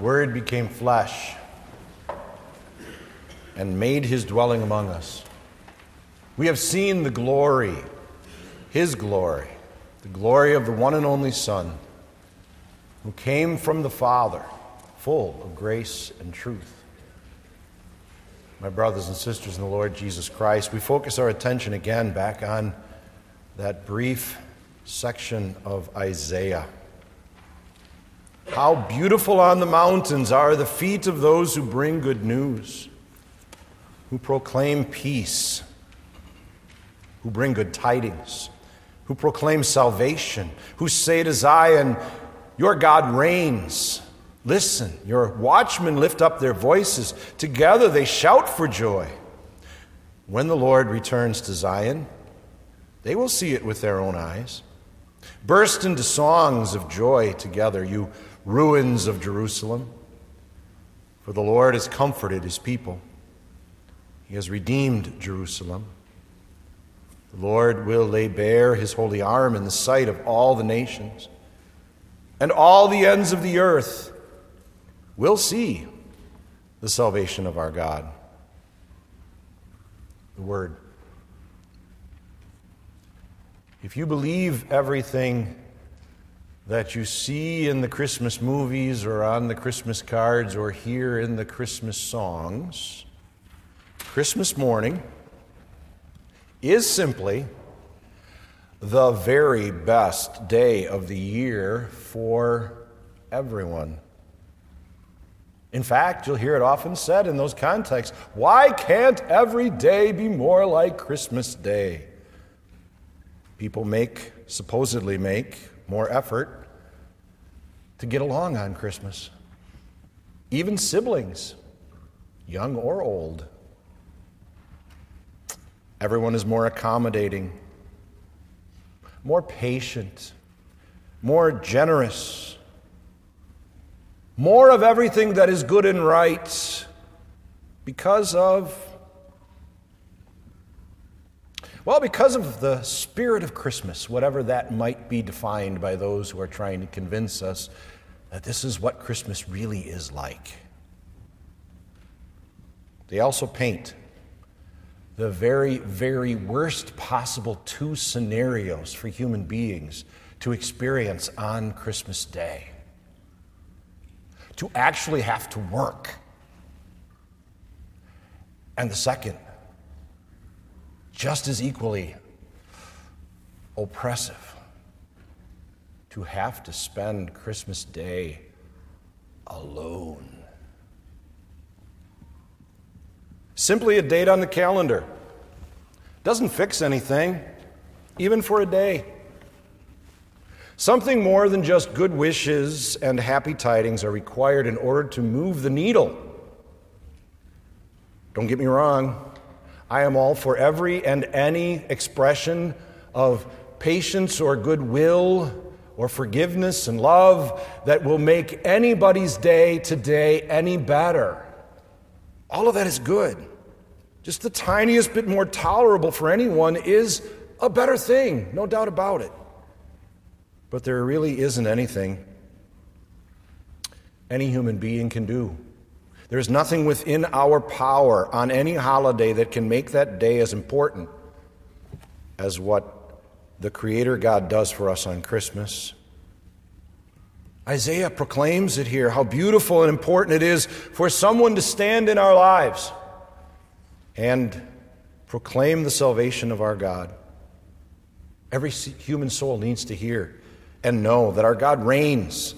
Word became flesh and made his dwelling among us. We have seen the glory, his glory, the glory of the one and only Son, who came from the Father, full of grace and truth. My brothers and sisters in the Lord Jesus Christ, we focus our attention again back on that brief section of Isaiah. How beautiful on the mountains are the feet of those who bring good news who proclaim peace, who bring good tidings, who proclaim salvation, who say to Zion, Your God reigns. Listen, your watchmen lift up their voices. Together they shout for joy. When the Lord returns to Zion, they will see it with their own eyes. Burst into songs of joy together, you ruins of Jerusalem, for the Lord has comforted his people. He has redeemed Jerusalem. The Lord will lay bare his holy arm in the sight of all the nations, and all the ends of the earth will see the salvation of our God. The Word. If you believe everything that you see in the Christmas movies or on the Christmas cards or hear in the Christmas songs, Christmas morning is simply the very best day of the year for everyone. In fact, you'll hear it often said in those contexts why can't every day be more like Christmas Day? People make, supposedly make, more effort to get along on Christmas. Even siblings, young or old. Everyone is more accommodating, more patient, more generous, more of everything that is good and right because of, well, because of the spirit of Christmas, whatever that might be defined by those who are trying to convince us that this is what Christmas really is like. They also paint the very, very worst possible two scenarios for human beings to experience on Christmas Day. To actually have to work. And the second, just as equally oppressive, to have to spend Christmas Day alone. Simply a date on the calendar. Doesn't fix anything, even for a day. Something more than just good wishes and happy tidings are required in order to move the needle. Don't get me wrong, I am all for every and any expression of patience or goodwill or forgiveness and love that will make anybody's day today any better. All of that is good. Just the tiniest bit more tolerable for anyone is a better thing, no doubt about it. But there really isn't anything any human being can do. There's nothing within our power on any holiday that can make that day as important as what the Creator God does for us on Christmas. Isaiah proclaims it here how beautiful and important it is for someone to stand in our lives and proclaim the salvation of our God. Every human soul needs to hear and know that our God reigns.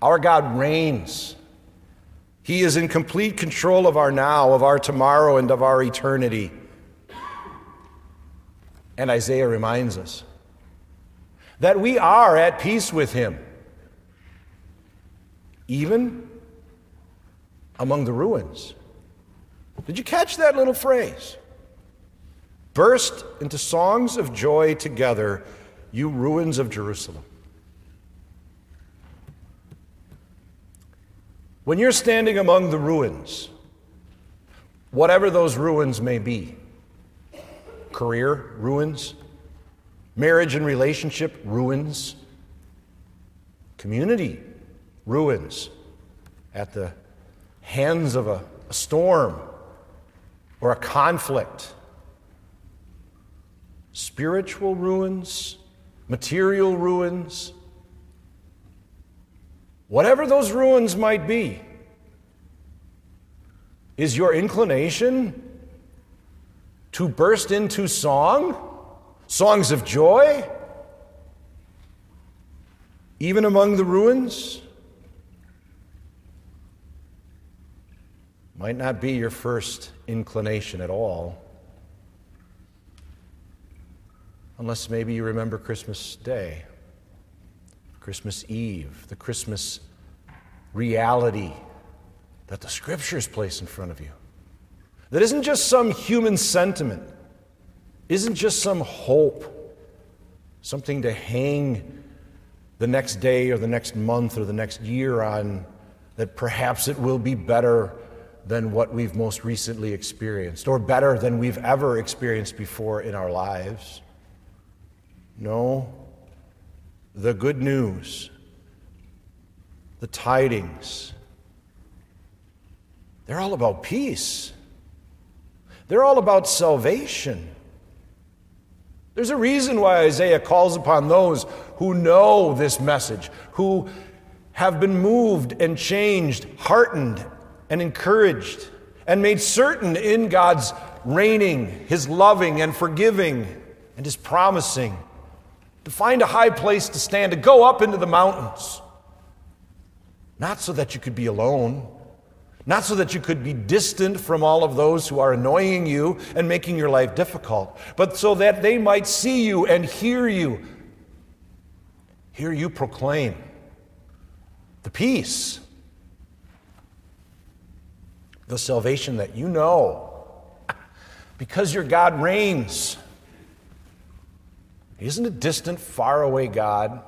Our God reigns. He is in complete control of our now, of our tomorrow, and of our eternity. And Isaiah reminds us that we are at peace with Him, even among the ruins. Did you catch that little phrase? Burst into songs of joy together, you ruins of Jerusalem. When you're standing among the ruins, whatever those ruins may be career ruins, Marriage and relationship ruins. Community ruins at the hands of a, a storm or a conflict. Spiritual ruins, material ruins, whatever those ruins might be, is your inclination to burst into song, songs of joy, even among the ruins? Might not be your first inclination at all. Unless maybe you remember Christmas Day, Christmas Eve, the Christmas reality that the Scriptures place in front of you. That isn't just some human sentiment, isn't just some hope, something to hang the next day or the next month or the next year on, that perhaps it will be better than what we've most recently experienced, or better than we've ever experienced before in our lives. No, the good news, the tidings, they're all about peace. They're all about salvation. There's a reason why Isaiah calls upon those who know this message, who have been moved and changed, heartened and encouraged, and made certain in God's reigning, His loving and forgiving, and His promising to find a high place to stand, to go up into the mountains. Not so that you could be alone, not so that you could be distant from all of those who are annoying you and making your life difficult, but so that they might see you and hear you. Hear you proclaim the peace, the salvation that you know, because your God reigns. Isn't a distant, faraway God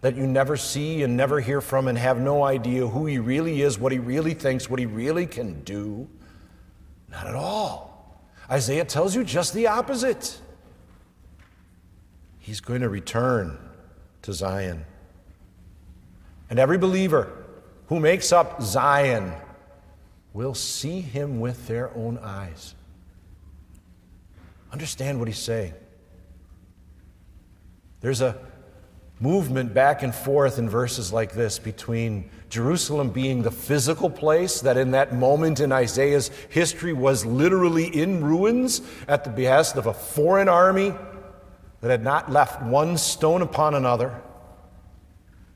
that you never see and never hear from and have no idea who he really is, what he really thinks, what he really can do. Not at all. Isaiah tells you just the opposite. He's going to return to Zion. And every believer who makes up Zion will see him with their own eyes. Understand what he's saying. There's a movement back and forth in verses like this between Jerusalem being the physical place that in that moment in Isaiah's history was literally in ruins at the behest of a foreign army that had not left one stone upon another.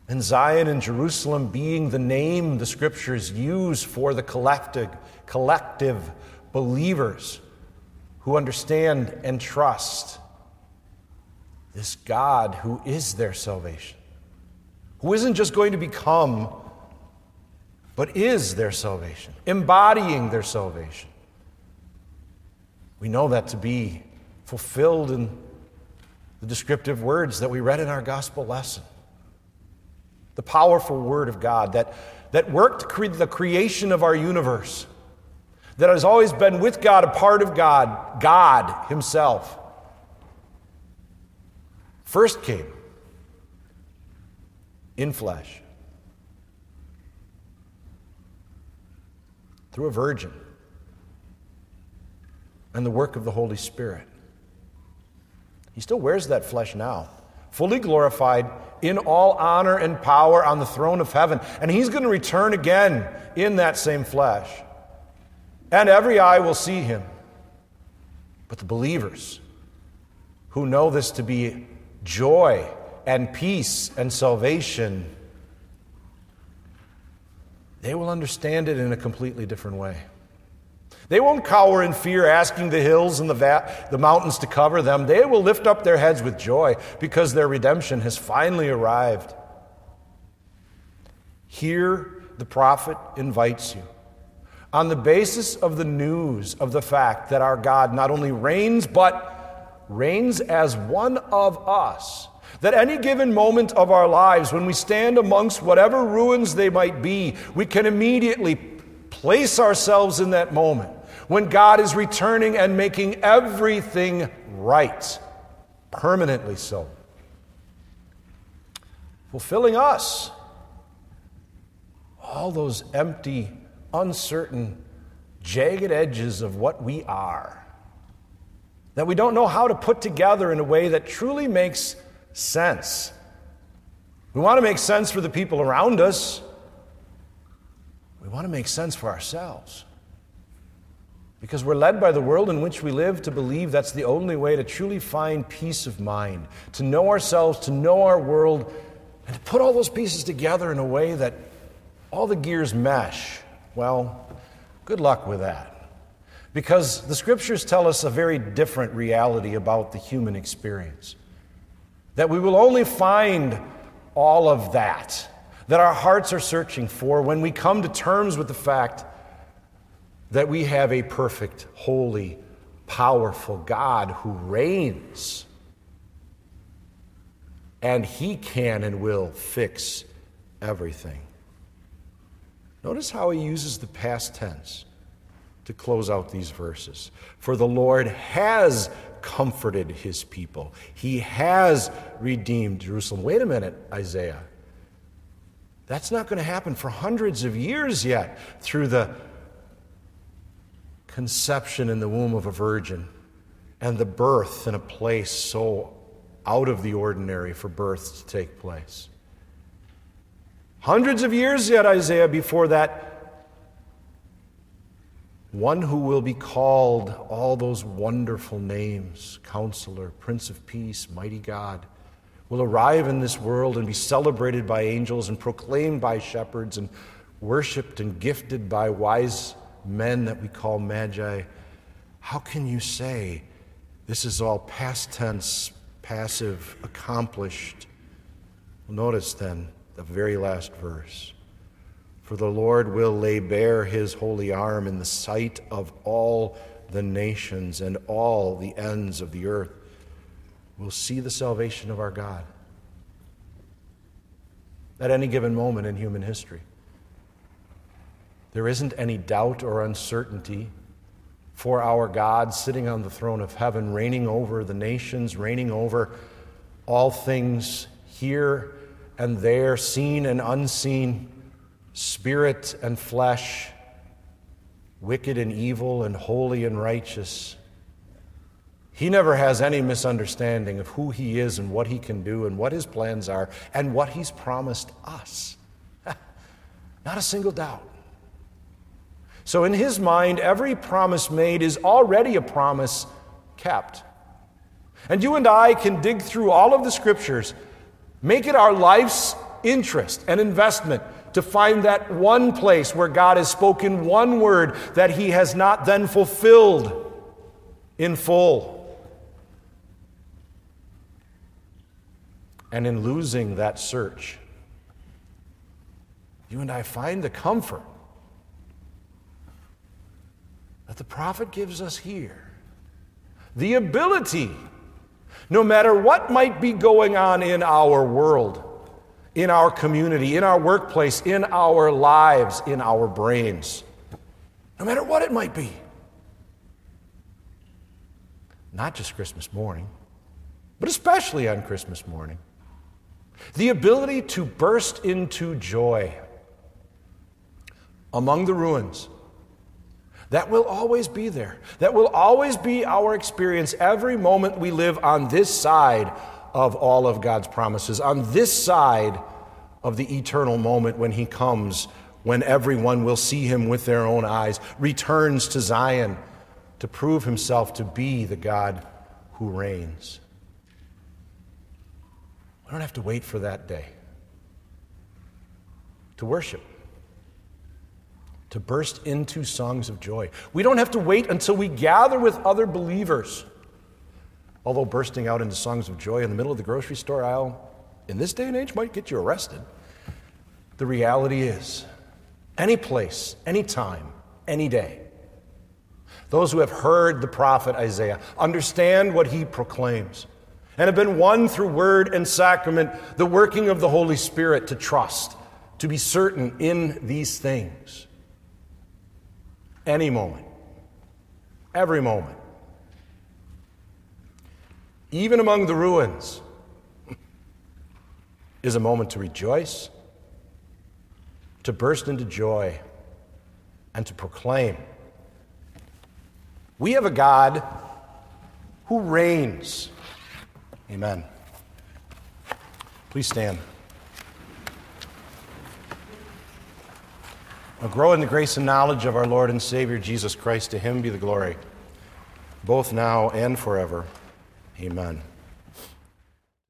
And Zion and Jerusalem being the name the scriptures use for the collective, collective believers who understand and trust this God who is their salvation, who isn't just going to become, but is their salvation, embodying their salvation. We know that to be fulfilled in the descriptive words that we read in our gospel lesson. The powerful word of God that, that worked cre- the creation of our universe, that has always been with God, a part of God, God Himself first came in flesh through a virgin and the work of the Holy Spirit. He still wears that flesh now, fully glorified in all honor and power on the throne of heaven. And he's going to return again in that same flesh. And every eye will see him. But the believers who know this to be joy and peace and salvation, they will understand it in a completely different way. They won't cower in fear, asking the hills and the, va- the mountains to cover them. They will lift up their heads with joy because their redemption has finally arrived. Here, the prophet invites you. On the basis of the news of the fact that our God not only reigns, but reigns as one of us. That any given moment of our lives, when we stand amongst whatever ruins they might be, we can immediately place ourselves in that moment when God is returning and making everything right, permanently so. Fulfilling us all those empty, uncertain, jagged edges of what we are that we don't know how to put together in a way that truly makes sense. We want to make sense for the people around us. We want to make sense for ourselves. Because we're led by the world in which we live to believe that's the only way to truly find peace of mind, to know ourselves, to know our world, and to put all those pieces together in a way that all the gears mesh. Well, good luck with that. Because the scriptures tell us a very different reality about the human experience. That we will only find all of that, that our hearts are searching for when we come to terms with the fact that we have a perfect, holy, powerful God who reigns. And he can and will fix everything. Notice how he uses the past tense to close out these verses. For the Lord has comforted his people, he has redeemed Jerusalem. Wait a minute, Isaiah. That's not going to happen for hundreds of years yet through the conception in the womb of a virgin and the birth in a place so out of the ordinary for births to take place. Hundreds of years yet, Isaiah, before that one who will be called all those wonderful names Counselor, Prince of Peace, Mighty God, will arrive in this world and be celebrated by angels and proclaimed by shepherds and worshiped and gifted by wise men that we call magi. How can you say this is all past tense, passive, accomplished? Notice then the very last verse. For the Lord will lay bare his holy arm in the sight of all the nations, and all the ends of the earth will see the salvation of our God. At any given moment in human history, there isn't any doubt or uncertainty for our God sitting on the throne of heaven, reigning over the nations, reigning over all things here and there, seen and unseen spirit and flesh, wicked and evil, and holy and righteous. He never has any misunderstanding of who he is and what he can do and what his plans are and what he's promised us. Not a single doubt. So, in his mind, every promise made is already a promise kept. And you and I can dig through all of the scriptures, make it our life's interest and investment to find that one place where God has spoken one word that he has not then fulfilled in full. And in losing that search, you and I find the comfort that the prophet gives us here. The ability, no matter what might be going on in our world, in our community, in our workplace, in our lives, in our brains, no matter what it might be. Not just Christmas morning, but especially on Christmas morning. The ability to burst into joy among the ruins. That will always be there. That will always be our experience every moment we live on this side of all of God's promises, on this side of the eternal moment when He comes, when everyone will see Him with their own eyes, returns to Zion to prove Himself to be the God who reigns. We don't have to wait for that day to worship, to burst into songs of joy. We don't have to wait until we gather with other believers Although bursting out into songs of joy in the middle of the grocery store aisle in this day and age might get you arrested, the reality is any place, any time, any day. Those who have heard the prophet Isaiah understand what he proclaims and have been won through word and sacrament, the working of the Holy Spirit to trust, to be certain in these things. Any moment, every moment even among the ruins, is a moment to rejoice, to burst into joy and to proclaim. We have a God who reigns. Amen. Please stand. Now grow in the grace and knowledge of our Lord and Savior Jesus Christ. To him be the glory, both now and forever. Amen.